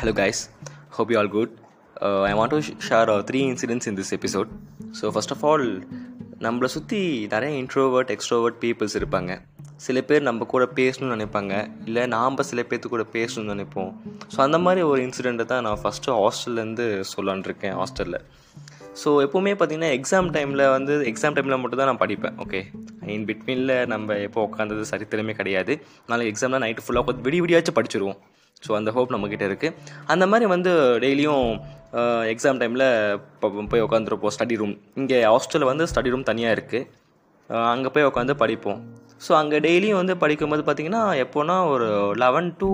Hello, guys. Hope you all good. Uh, I want to sh- share uh, three incidents in this episode. All first நம்மளை சுற்றி நிறைய introvert extrovert peoples இருப்பாங்க. சில பேர் நம்ம கூட பேசணும்னு நினைப்பாங்க. இல்லை நாம் சில பேர்த்து கூட பேசணும்னு நினைப்போம். ஸோ அந்த மாதிரி ஒரு இன்சிடெண்ட்டை தான் நான் ஃபஸ்ட்டு ஹாஸ்டல்லேருந்து சொல்லலான் இருக்கேன் ஹாஸ்டலில் ஸோ எப்போவுமே பார்த்தீங்கன்னா எக்ஸாம் டைமில் வந்து எக்ஸாம் டைமில் மட்டும் தான் நான் படிப்பேன் ஓகே இன் பிட்வீனில் நம்ம எப்போ உட்காந்தது சரித்திரமே கிடையாது. நாளைக்கு எக்ஸாம்லாம் நைட்டு ஃபுல்லாக உட்காந்து விடி விடியாச்சும் படிச்சிருவோம். ஸோ அந்த ஹோப் நம்மக்கிட்ட இருக்குது அந்த மாதிரி வந்து டெய்லியும் எக்ஸாம் டைமில் போய் உட்காந்துருப்போம் ஸ்டடி ரூம் இங்கே ஹாஸ்டலில் வந்து ஸ்டடி ரூம் தனியாக இருக்குது அங்கே போய் உட்காந்து படிப்போம். ஸோ அங்கே டெய்லியும் வந்து படிக்கும்போது பார்த்திங்கன்னா எப்போனா ஒரு லெவன் டு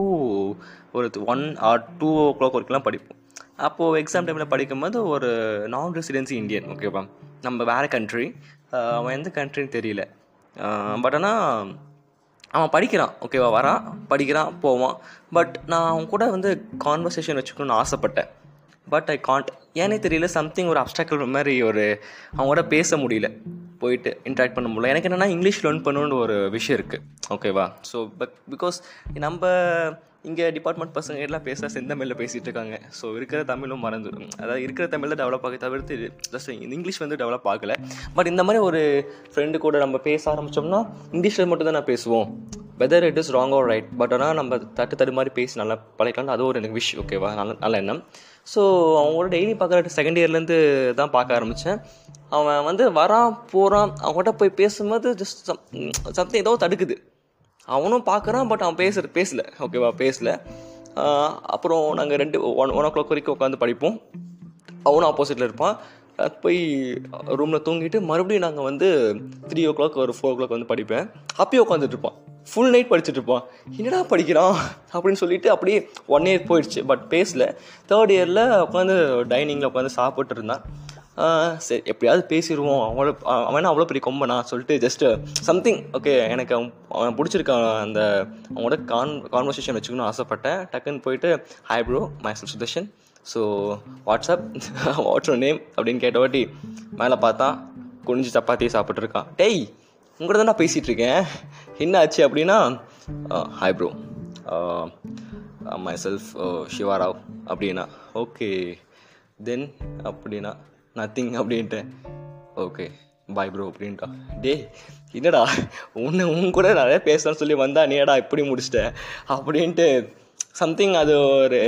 ஒரு one or two o'clock வரைக்கும்லாம் படிப்போம். அப்போது எக்ஸாம் டைமில் படிக்கும்போது ஒரு நான் ரெசிடென்சி இந்தியன் ஓகேவா நம்ம வேறு கண்ட்ரி அவன் எந்த கண்ட்ரின்னு தெரியல. பட் ஆனால் அவன் படிக்கிறான் ஓகேவா வரான் படிக்கிறான் போவான். பட் நான் அவன் கூட வந்து கான்வர்சேஷன் வச்சுக்கணும்னு ஆசைப்பட்டேன். பட் ஐ காண்ட் ஏனே தெரியல சம்திங் ஒரு அப்டாக்கிள் மாதிரி ஒரு அவங்க கூட பேச முடியல. போயிட்டு இன்ட்ராக்ட் பண்ண முடியல. எனக்கு என்னென்னா இங்கிலீஷ் லேர்ன் பண்ணணுன்னு ஒரு விஷயம் இருக்குது ஓகேவா ஸோ பட் பிகாஸ் நம்ம இங்கே டிபார்ட்மெண்ட் பசங்க எல்லாம் பேச செந்தமிழில் பேசிகிட்டு இருக்காங்க. ஸோ இருக்கிற தமிழும் மறந்துடும். அதாவது இருக்கிற தமிழில் டெவலப் ஆகி தவிர்த்து ஜஸ்ட் இங்கிலீஷ் வந்து டெவலப் ஆகலை. பட் இந்த மாதிரி ஒரு ஃப்ரெண்டு கூட நம்ம பேச ஆரம்பித்தோம்னா இங்கிலீஷில் மட்டும் தான் நான் பேசுவோம். Whether it is wrong or right but ஆனால் நம்ம தட்டு தடு மாதிரி பேசி நல்லா பழகலாம் அது ஒரு எனக்கு விஷ் ஓகேவா நல்ல நல்ல எண்ணம். ஸோ அவங்களோட டெய்லி பார்க்குற செகண்ட் இயர்லேருந்து தான் பார்க்க ஆரம்பித்தேன் அவன் வந்து வரான் போகிறான் அவங்ககிட்ட போய் பேசும்போது ஜஸ்ட் சம் சம்திங் ஏதோ தடுக்குது. அவனும் பார்க்குறான் பட் அவன் பேசுற பேசல. ஓகேவா பேசல. அப்புறம் நாங்கள் ரெண்டு ஒன் ஒன் ஓ கிளாக் வரைக்கும் உட்காந்து படிப்போம். அவனும் ஆப்போசிட்டில் இருப்பான். போய் ரூமில் தூங்கிட்டு மறுபடியும் நாங்கள் வந்து த்ரீ ஓ கிளாக் ஒரு ஃபோர் ஓ கிளாக் வந்து படிப்பேன். அப்பயே உட்காந்துட்டு இருப்பான். ஃபுல் நைட் படிச்சுட்டு இருப்பான். என்னடா படிக்கிறான்? அப்படின்னு சொல்லிட்டு அப்படியே ஒன் இயர் போயிடுச்சு பட் பேசல. தேர்ட் இயரில் உட்காந்து டைனிங்கில் உட்காந்து சாப்பிட்டு இருந்தான். சரி எப்படியாவது பேசிடுவோம் அவளை அவன் அவ்வளோ பெரிய கொம்பனா சொல்லிட்டு ஜஸ்ட்டு சம்திங் ஓகே எனக்கு அவன் அவன் பிடிச்சிருக்கான் அந்த அவங்களோட கான் கான்வர்சேஷன் வச்சுக்கணும்னு ஆசைப்பட்டேன். டக்குன்னு போயிட்டு hi bro my Sudarshan so what's up what's name அப்படின்னு கேட்ட வாட்டி மேலே பார்த்தா குனிஞ்சு சப்பாத்தி சாப்பிட்ருக்கான் டேய் உங்கள்கிட்ட தான் நான் பேசிகிட்டு இருக்கேன். என்ன ஆச்சு அப்படின்னா hi bro myself Sivarao அப்படின்னா ஓகே தென் அப்படின்னா நத்திங் அப்படின்ட்டு. ஓகே பாய் ப்ரோ அப்படின்ட்டா. டே என்னடா உன்னை உன் கூட நிறைய பேசலாம்னு சொல்லி வந்தா நீடா இப்படி முடிச்சிட்ட? அப்படின்ட்டு சம்திங் அது ஒரு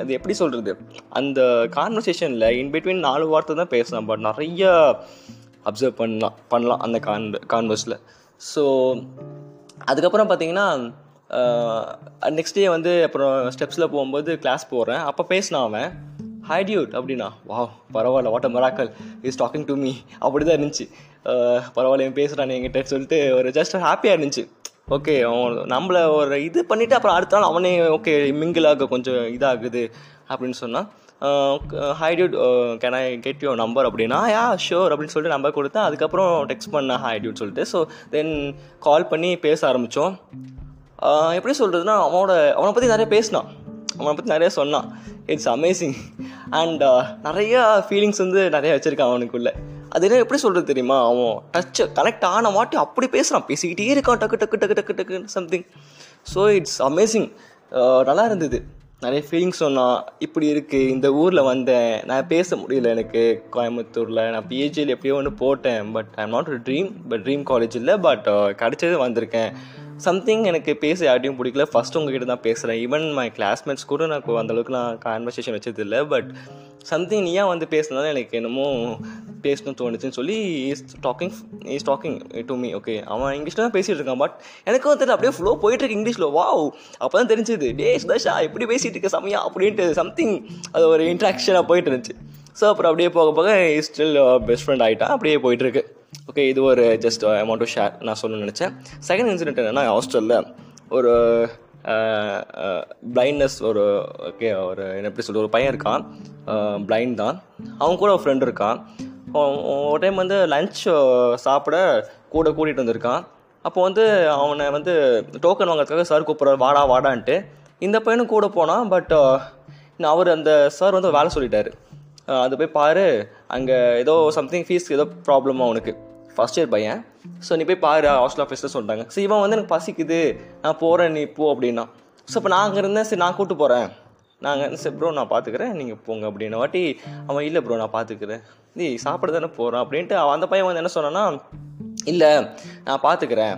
அது எப்படி சொல்கிறது அந்த கான்வர்சேஷனில் இன் பிட்வீன் நாலு வார்த்தை தான் பேசலாம் பட் நிறைய அப்சர்வ் பண்ணலாம் பண்ணலாம் அந்த கான் கான்வர்ஸில் ஸோ அதுக்கப்புறம் பார்த்தீங்கன்னா நெக்ஸ்ட் டே வந்து அப்புறம் ஸ்டெப்ஸில் போகும்போது கிளாஸ் போகிறேன் அப்போ பேசினான் அவன். ஹாய் டியூட் அப்படின்னா வா பரவாயில்ல. What a miracle is talking to me அப்படி தான் இருந்துச்சு பரவாயில்ல என் பேசுகிறான் என்கிட்ட சொல்லிட்டு ஒரு ஜஸ்ட் ஹாப்பியாக இருந்துச்சு. ஓகே அவன் நம்மளை ஒரு இது பண்ணிவிட்டு அப்புறம் அடுத்த நாள் அவனே ஓகே மிங்கிளாக கொஞ்சம் இதாகுது. அப்படின்னு சொன்னான். Hi dude can I get your number அப்படின்னா யா ஷோர் அப்படின்னு சொல்லிட்டு நம்பர் கொடுத்தேன். அதுக்கப்புறம் டெக்ஸ்ட் பண்ணேன். ஹாய் டியூட் சொல்லிட்டு. ஸோ தென் கால் பண்ணி பேச ஆரம்பித்தோம் எப்படி சொல்கிறதுனா அவனோட அவனை பற்றி நிறைய பேசினான். அவனை பற்றி நிறைய சொன்னான். இட்ஸ் அமேசிங் அண்ட் நிறையா ஃபீலிங்ஸ் வந்து நிறையா வச்சுருக்கான் அவனுக்குள்ளே. அது என்ன எப்படி சொல்கிறது தெரியுமா? அவன் டச்சு கனெக்ட் ஆன மாட்டி அப்படி பேசுகிறான் பேசிக்கிட்டே இருக்கான். டக்கு டக்கு டக்கு டக்கு டக்கு சம்திங் ஸோ இட்ஸ் அமேசிங் நல்லா இருந்தது. நிறைய ஃபீலிங்ஸ் சொன்னான் இப்படி இருக்குது இந்த ஊரில் வந்தேன். நான் பேச முடியல எனக்கு கோயம்புத்தூரில். நான் பிஹெச்டியில் எப்படியோ ஒன்று போட்டேன். பட் ஐ எம் நாட் ஒரு ட்ரீம் பட் ட்ரீம் காலேஜ் இல்லை பட் கிடச்சது வந்திருக்கேன். சம்திங் எனக்கு பேச யார்ட்டையும் பிடிக்கல. ஃபஸ்ட் உங்ககிட்ட தான் பேசுகிறேன் ஈவன் மை கிளாஸ்மேட்ஸ் கூட நான் அந்தளவுக்கு நான் கான்வர்சேஷன் வச்சது இல்லை பட் சம்திங் நீயா வந்து பேசினாலும் எனக்கு என்னமோ பேசணும்னு தோணுச்சுன்னு சொல்லி is talking is talking to me okay அவன் இங்கிலீஷில் தான் பேசிகிட்டு இருக்கான். பட் எனக்கும் தெரியல அப்படியே ஃப்ளோ போயிட்டுருக்கு இங்கிலீஷில் வாவ் அப்போ தான் தெரிஞ்சுது. டே சுதாஷா எப்படி பேசிகிட்டு இருக்க சமயம் அப்படின்ட்டு சம்திங் அது ஒரு இன்ட்ராக்ஷனாக போயிட்டு இருந்துச்சு. ஸோ அப்புறம் அப்படியே போக போக ஸ்டில் பெஸ்ட் ஃப்ரெண்ட் ஆகிட்டான் அப்படியே போயிட்டுருக்கு. ஓகே இது ஒரு ஜஸ்ட் அமௌண்ட் டு ஷேர் நான் சொல்லணும்னு நினச்சேன். செகண்ட் இன்சிடென்ட் என்னென்னா ஹாஸ்டலில் ஒரு uh, uh, பிளைண்ட்னஸ் ஒரு ஓகே ஒரு என்ன எப்படி சொல்கிறது ஒரு பையன் இருக்கான். Uh, பிளைண்ட் தான். அவன் கூட ஒரு ஃப்ரெண்ட் இருக்கான். ஒரு டைம் வந்து லன்ச் சாப்பிட கூட கூட்டிகிட்டு வந்திருக்கான். அப்போ வந்து அவனை வந்து டோக்கன் வாங்குறதுக்காக சார் கூப்பிட்றாரு வாடா வாடான்ட்டு. இந்த பையனும் கூட போனான் பட் அவர் அந்த சார் வந்து வேலை சொல்லிட்டாரு. அது போய் பாரு. அங்கே ஏதோ சம்திங் ஃபீஸ் ஏதோ ப்ராப்ளமாக உனக்கு. ஃபஸ்ட் இயர் பையன். ஸோ நீ போய் பாரு ஹாஸ்டல் ஆஃபீஸில் சொல்லிட்டாங்க ஸோ இவன் வந்து எனக்கு பசிக்குது. நான் போகிறேன் நீ போ அப்படின்னா. ஸோ இப்போ நான் அங்கே இருந்தேன். சரி நான் கூப்பிட்டு போகிறேன் நாங்கள் சரி ப்ரோ நான் பார்த்துக்கிறேன் நீங்கள் போங்க அப்படின்ன வாட்டி அவன் இல்லை ப்ரோ நான் பார்த்துக்கிறேன் நீ சாப்பிட தானே போகிறான் அப்படின்ட்டு அவன் அந்த பையன் வந்து என்ன சொன்னான்னா இல்லை நான் பார்த்துக்கிறேன்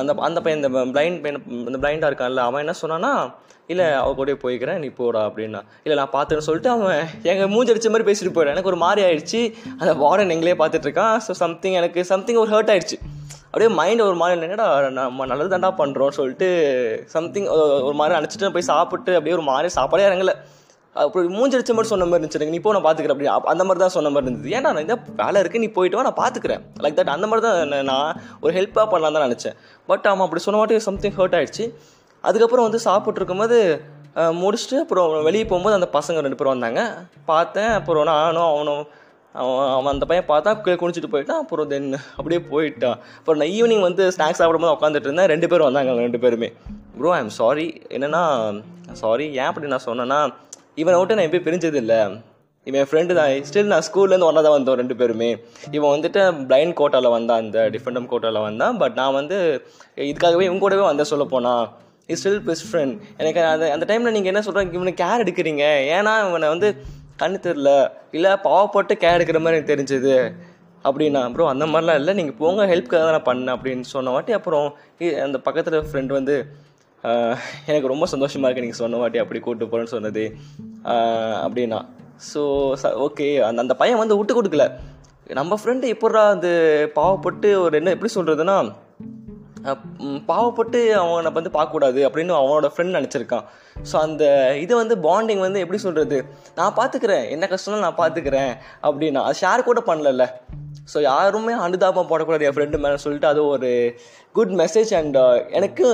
அந்த அந்த பையன் இந்த பிளைண்ட் பையன் இந்த பிளைண்டாக இருக்கான்ல அவன் என்ன சொன்னான்னா இல்லை அவ கூடயே போய்க்கிறேன் நீ போடா அப்படின்னா. இல்லை நான் பார்த்துன்னு சொல்லிட்டு அவன் எங்கள் மூஞ்சடிச்ச மாதிரி பேசிட்டு போயிடான் எனக்கு ஒரு மாதிரி ஆயிடுச்சு. அந்த வார்டன் எங்களே பார்த்துட்டு இருக்கான். ஸோ சம்திங் எனக்கு சம்திங் ஒரு ஹர்ட் ஆயிடுச்சு. அப்படியே மைண்ட் ஒரு மாதிரி என்னடா நம்ம நல்லது தாண்டா பண்ணுறோம் சொல்லிட்டு சம்திங் ஒரு மாதிரி அணைச்சிட்டு போய் சாப்பிட்டு அப்படியே ஒரு மாதிரி சாப்பாடே இறங்கல. அப்படி மூஞ்சடிச்ச மாதிரி சொன்ன மாதிரி இருந்துச்சு நீ போ நான் பார்த்துக்கிறேன் அப்படி அந்த மாதிரி தான் சொன்ன மாதிரி இருந்தது. ஏன்னா நான் இந்த வேலை இருக்குது நீ போயிட்டு வா நான் பார்த்துக்கிறேன் லைக் தட் அந்த மாதிரி தான் நான் நான் ஒரு ஹெல்ப்பாக பண்ணலாம் தான் நினச்சேன். பட் அவன் அப்படி சொன்ன மாட்டே சம்திங் ஹர்ட் ஆயிடுச்சு. அதுக்கப்புறம் வந்து சாப்பிட்ருக்கும்போது முடிச்சுட்டு அப்புறம் வெளியே போகும்போது அந்த பசங்க ரெண்டு பேரும் வந்தாங்க. பார்த்தேன் அப்புறம் நானும் அவனும் அவன் அவன் அந்த பையன் பார்த்தா கீழே குளிச்சுட்டு போயிட்டான் அப்புறம் தென் அப்படியே போயிட்டான். அப்புறம் நான் ஈவினிங் வந்து ஸ்நாக்ஸ் சாப்பிடும்போது உட்காந்துட்டு இருந்தேன். ரெண்டு பேரும் வந்தாங்க ரெண்டு பேருமே. ப்ரோ ஐ எம் சாரி என்னென்னா சாரி ஏன் அப்படி நான் சொன்னேன்னா இவனை விட்டு நான் எப்பயும் பிரிஞ்சது இல்லை இவன் ஃப்ரெண்டு தான். ஸ்டில் நான் ஸ்கூல்லேருந்து ஒன்றா தான் வந்தோம் ரெண்டு பேருமே. இவன் வந்துட்டு பிளைண்ட் கோட்டாவில் வந்தான். அந்த டிஃபெண்டம் கோட்டாவில் வந்தான். பட் நான் வந்து இதுக்காகவே இவங்க கூடவே வந்த சொல்ல போனா இஸ் ஸ்டில் பெஸ்ட் ஃப்ரெண்ட் எனக்கு அந்த அந்த டைமில் நீங்கள் என்ன சொல்கிறீங்க இவனை கேர் எடுக்கிறீங்க? ஏன்னா இவனை வந்து கண்ணு தெரில இல்லை பாவப்பட்டு கேர் எடுக்கிற மாதிரி எனக்கு தெரிஞ்சது. அப்படின்னா ப்ரோ அந்த மாதிரிலாம் இல்லை. நீங்கள் போங்க ஹெல்ப்க்காக தான் நான் பண்ணேன் அப்படின்னு சொன்ன வாட்டி அப்புறம் அந்த பக்கத்தில் ஃப்ரெண்ட் வந்து எனக்கு ரொம்ப சந்தோஷமாக இருக்குது நீங்கள் சொன்ன வாட்டி அப்படி கூப்பிட்டு போகிறேன்னு சொன்னது. அப்படின்னா. ஸோ ச ஓகே அந்த அந்த பையன் வந்து விட்டு கொடுக்கல. நம்ம ஃப்ரெண்டு எப்படா அது பாவப்பட்டு ஒரு என்ன எப்படி சொல்கிறதுனா பாவப்பட்டு அவனை வந்து பார்க்கக்கூடாது அப்படின்னு அவனோட ஃப்ரெண்ட் நினச்சிருக்கான். ஸோ அந்த இது வந்து பாண்டிங் வந்து எப்படி சொல்கிறது நான் பார்த்துக்கிறேன் என்ன கஷ்டம்னா நான் பார்த்துக்கிறேன் அப்படின்னா அது ஷேர் கூட பண்ணலல்ல. ஸோ யாருமே அனுதாபம் போடக்கூடாது என் ஃப்ரெண்டு மேலே சொல்லிட்டு அது ஒரு குட் மெசேஜ் அண்ட் எனக்கு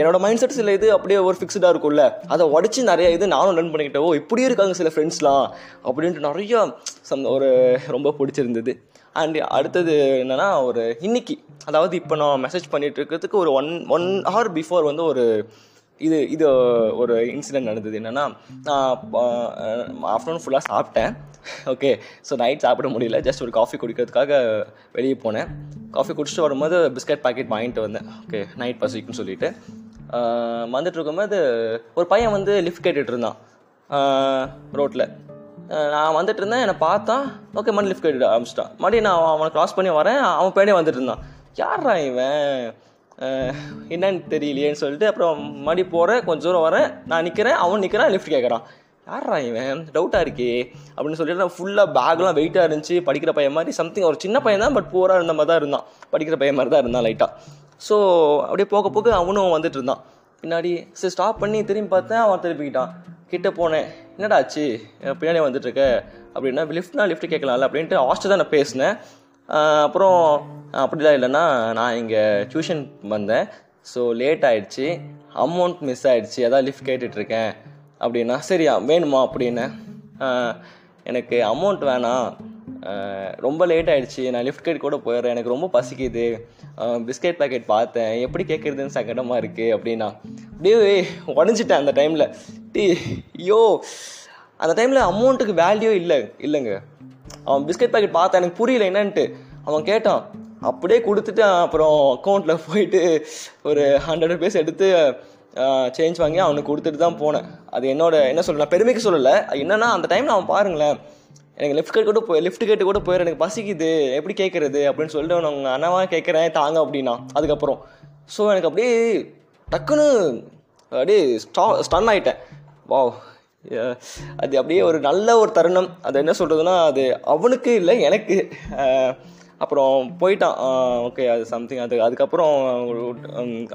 என்னோட மைண்ட் செட் சில இது அப்படியே ஒரு ஃபிக்ஸ்டாக இருக்கும்ல. அதை உடச்சி நிறைய இது நானும் லேர்ன் பண்ணிக்கிட்டேன். ஓ இப்படி இருக்காங்க சில ஃப்ரெண்ட்ஸ்லாம் அப்படின்ட்டு நிறைய சம் ஒரு ரொம்ப பிடிச்சிருந்தது. அண்ட் அடுத்தது என்னென்னா ஒரு இன்னைக்கு அதாவது இப்போ நான் மெசேஜ் பண்ணிட்டு இருக்கிறதுக்கு ஒரு ஒன் ஒன் ஹவர் பிஃபோர் வந்து ஒரு இது இது ஒரு இன்சிடென்ட் நடந்தது. என்னென்னா நான் uh, ஆஃப்டர்நூன் ஃபுல்லாக சாப்பிட்டேன். ஓகே ஸோ நைட் சாப்பிட முடியல. ஜஸ்ட் ஒரு காஃபி குடிக்கிறதுக்காக வெளியே போனேன். காஃபி குடிச்சிட்டு வரும்போது பிஸ்கட் பாக்கெட் வாங்கிட்டு வந்தேன். ஓகே நைட் பசிக்குன்னு சொல்லிட்டு. வந்துட்டு இருக்கும்போது ஒரு பையன் வந்து லிஃப்ட் கேட்டுட்டு இருந்தான். ரோட்டில் நான் வந்துட்டு இருந்தேன். என்னை பார்த்தான் ஓகே மணி லிஃப்ட் கேட்டு ஆரம்பிச்சிட்டான். மறுபடியும் நான் அவனை க்ராஸ் பண்ணி வரேன். அவன் பேனே வந்துட்டு இருந்தான். யாரா இவன்? என்னன்னு தெரியலையேன்னு சொல்லிட்டு அப்புறம் மறுபடி போகிறேன் கொஞ்சம் தூரம் வரேன். நான் நிற்கிறேன் அவன் நிற்கிறான் லிஃப்ட் கேட்குறான் யாரா இவன்? டவுட்டாக இருக்கே. அப்படின்னு சொல்லிட்டு நான் ஃபுல்லாக பேக்லாம் வெயிட்டாக இருந்துச்சு. படிக்கிற பையன் மாதிரி சம்திங் ஒரு சின்ன பையன் தான் பட் போராக இருந்த மாதிரி தான் இருந்தான். படிக்கிற பையன் மாதிரி தான் இருந்தான் லைட்டாக ஸோ அப்படியே போக போக அவனும் வந்துட்டு இருந்தான். பின்னாடி சரி ஸ்டாப் பண்ணி திரும்பி பார்த்தேன் அவன் திருப்பிக்கிட்டான் கிட்டே போனேன். என்னடா ஆச்சு? பின்னாடியே பின்னாடி வந்துட்டு இருக்க. அப்படின்னா லிஃப்ட்னா லிஃப்ட் கேட்கலாம்ல அப்படின்ட்டு ஹாஸ்டல் தான் நான் பேசினேன். அப்புறம் அப்படிலாம் இல்லைன்னா நான் இங்கே டியூஷன் வந்தேன். ஸோ லேட் ஆகிடுச்சி அமௌண்ட் மிஸ் ஆகிடுச்சி அதான் லிஃப்ட் கேட்டுட்ருக்கேன் அப்படின்னா சரியா வேணுமா அப்படின்னு எனக்கு அமௌண்ட் வேணாம். ரொம்ப லேட் ஆகிடுச்சி நான் லிஃப்ட் கேட் கூட போயிடுறேன். எனக்கு ரொம்ப பசிக்குது. பிஸ்கெட் பாக்கெட் பார்த்தேன். எப்படி கேட்குறதுன்னு சங்கடமாக இருக்குது அப்படின்னா அப்படியே உடஞ்சிட்டேன் அந்த டைமில் டீ ஐயோ அந்த டைமில் அமௌண்ட்டுக்கு வேல்யூ இல்லை இல்லைங்க. அவன் பிஸ்கெட் பாக்கெட் பார்த்தேன் எனக்கு புரியல என்னன்ட்டு. அவன் கேட்டான். அப்படியே கொடுத்துட்டு அப்புறம் அக்கௌண்ட்டில் போயிட்டு ஒரு ஹண்ட்ரட் ருபீஸ் எடுத்து சேஞ்ச் வாங்கி அவனுக்கு கொடுத்துட்டு தான் போனேன். அது என்னோட என்ன சொல்ல நான் பெருமைக்கு சொல்லலை. என்னன்னா அந்த டைமில் அவன் பாருங்களேன் எனக்கு லெஃப்ட் கேட் கூட போய் லெஃப்ட் கேட்டு கூட போயிடும் எனக்கு பசிக்குது எப்படி கேட்குறது அப்படின்னு சொல்லிட்டு அவன் உங்கள் அண்ணாவா கேட்குறேன் தாங்க அப்படின்னா அதுக்கப்புறம். ஸோ எனக்கு அப்படியே டக்குன்னு அப்படியே ஸ்டா ஸ்டன் ஆகிட்டேன் வாவ் அது அப்படியே ஒரு நல்ல ஒரு தருணம். அது என்ன சொல்கிறதுனா அது அவனுக்கு இல்லை எனக்கு. அப்புறம் போயிட்டான். ஓகே அது சம்திங் அது அதுக்கப்புறம்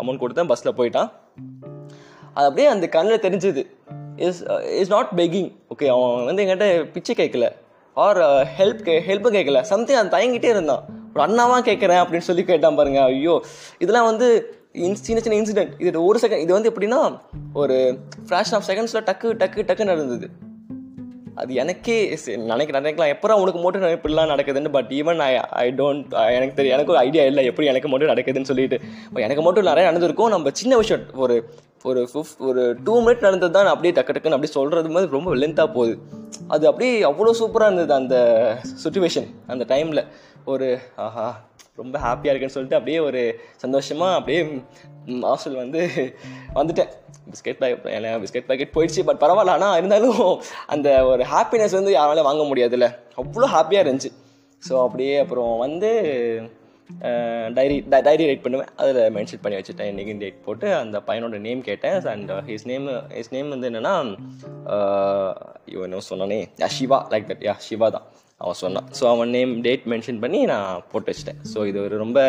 அமௌண்ட் கொடுத்தேன். பஸ்ஸில் போயிட்டான். அது அப்படியே அந்த கண்ணில் தெரிஞ்சது. Is is not begging okay அவன் வந்து என்கிட்ட பிச்சை கேட்கல. ஆர் ஹெல்ப் uh, கே ஹெல்ப்பும் கேட்கல. சம்திங் அவன் தயங்கிட்டே இருந்தான். ஒரு அண்ணாவாக கேட்குறேன் அப்படின்னு சொல்லி கேட்டான் பாருங்க. ஐயோ இதெல்லாம் வந்து இன் சின்ன சின்ன இன்சிடென்ட் இது ஒரு செகண்ட் இது வந்து எப்படின்னா ஒரு ஃப்ளாஷ் ஆஃப் செகண்ட்ஸில் டக்கு டக்கு டக்கு நடந்தது. அது எனக்கே சரி, நினைக்க நினைக்கலாம். எப்பறம் உனக்கு மட்டும் இப்படிலாம் நடக்குதுன்னு but even I I don't எனக்கு தெரியும் எனக்கு ஒரு ஐடியா இல்லை எப்படி எனக்கு மட்டும் நடக்குதுன்னு சொல்லிட்டு. எனக்கு மட்டும் நிறைய நடந்திருக்கும். நம்ம சின்ன விஷயம் ஒரு ஒரு ஃபிஃப்த் ஒரு டூ மினிட் நடந்தது தான் அப்படியே டக்கு டக்குன்னு அப்படியே சொல்கிறது மாதிரி ரொம்ப லென்த்தாக போகுது. அது அப்படியே அவ்வளோ சூப்பராக இருந்தது அந்த சுச்சுவேஷன் அந்த டைமில் ஒரு ஆஹா ரொம்ப ஹாப்பியாக இருக்குன்னு சொல்லிட்டு அப்படியே ஒரு சந்தோஷமாக அப்படியே ஹாஸ்டல் வந்து வந்துட்டேன். பிஸ்கெட் பேக்கெட் பிஸ்கெட் பேக்கெட் போயிடுச்சு பட் பரவாயில்ல. ஆனால் இருந்தாலும் அந்த ஒரு ஹாப்பினஸ் வந்து யாராலையும் வாங்க முடியாதுல்ல. அவ்வளோ ஹாப்பியாக இருந்துச்சு. ஸோ அப்படியே அப்புறம் வந்து டைரி டைரி ரைட் பண்ணுவேன். அதில் மென்ஷன் பண்ணி வச்சுட்டேன். இன்றைக்கி டேட் போட்டு அந்த பையனோட நேம் கேட்டேன். And his name his name வந்து என்னென்னா இவன் சொன்னானே? Yeah Shiva like that yeah Shiva தான். அவன் சொன்னான் ஸோ அவன் நேம் டேட் மென்ஷன் பண்ணி நான் போட்டு வச்சிட்டேன். ஸோ இது ஒரு ரொம்ப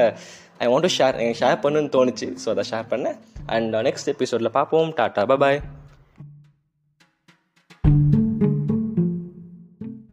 ஐ வாண்ட் டு ஷேர் எனக்கு ஷேர் பண்ணுன்னு தோணுச்சு. ஸோ அதை ஷேர் பண்ணேன். அண்ட் நெக்ஸ்ட் எபிசோடில் பார்ப்போம். டாட்டா பாய்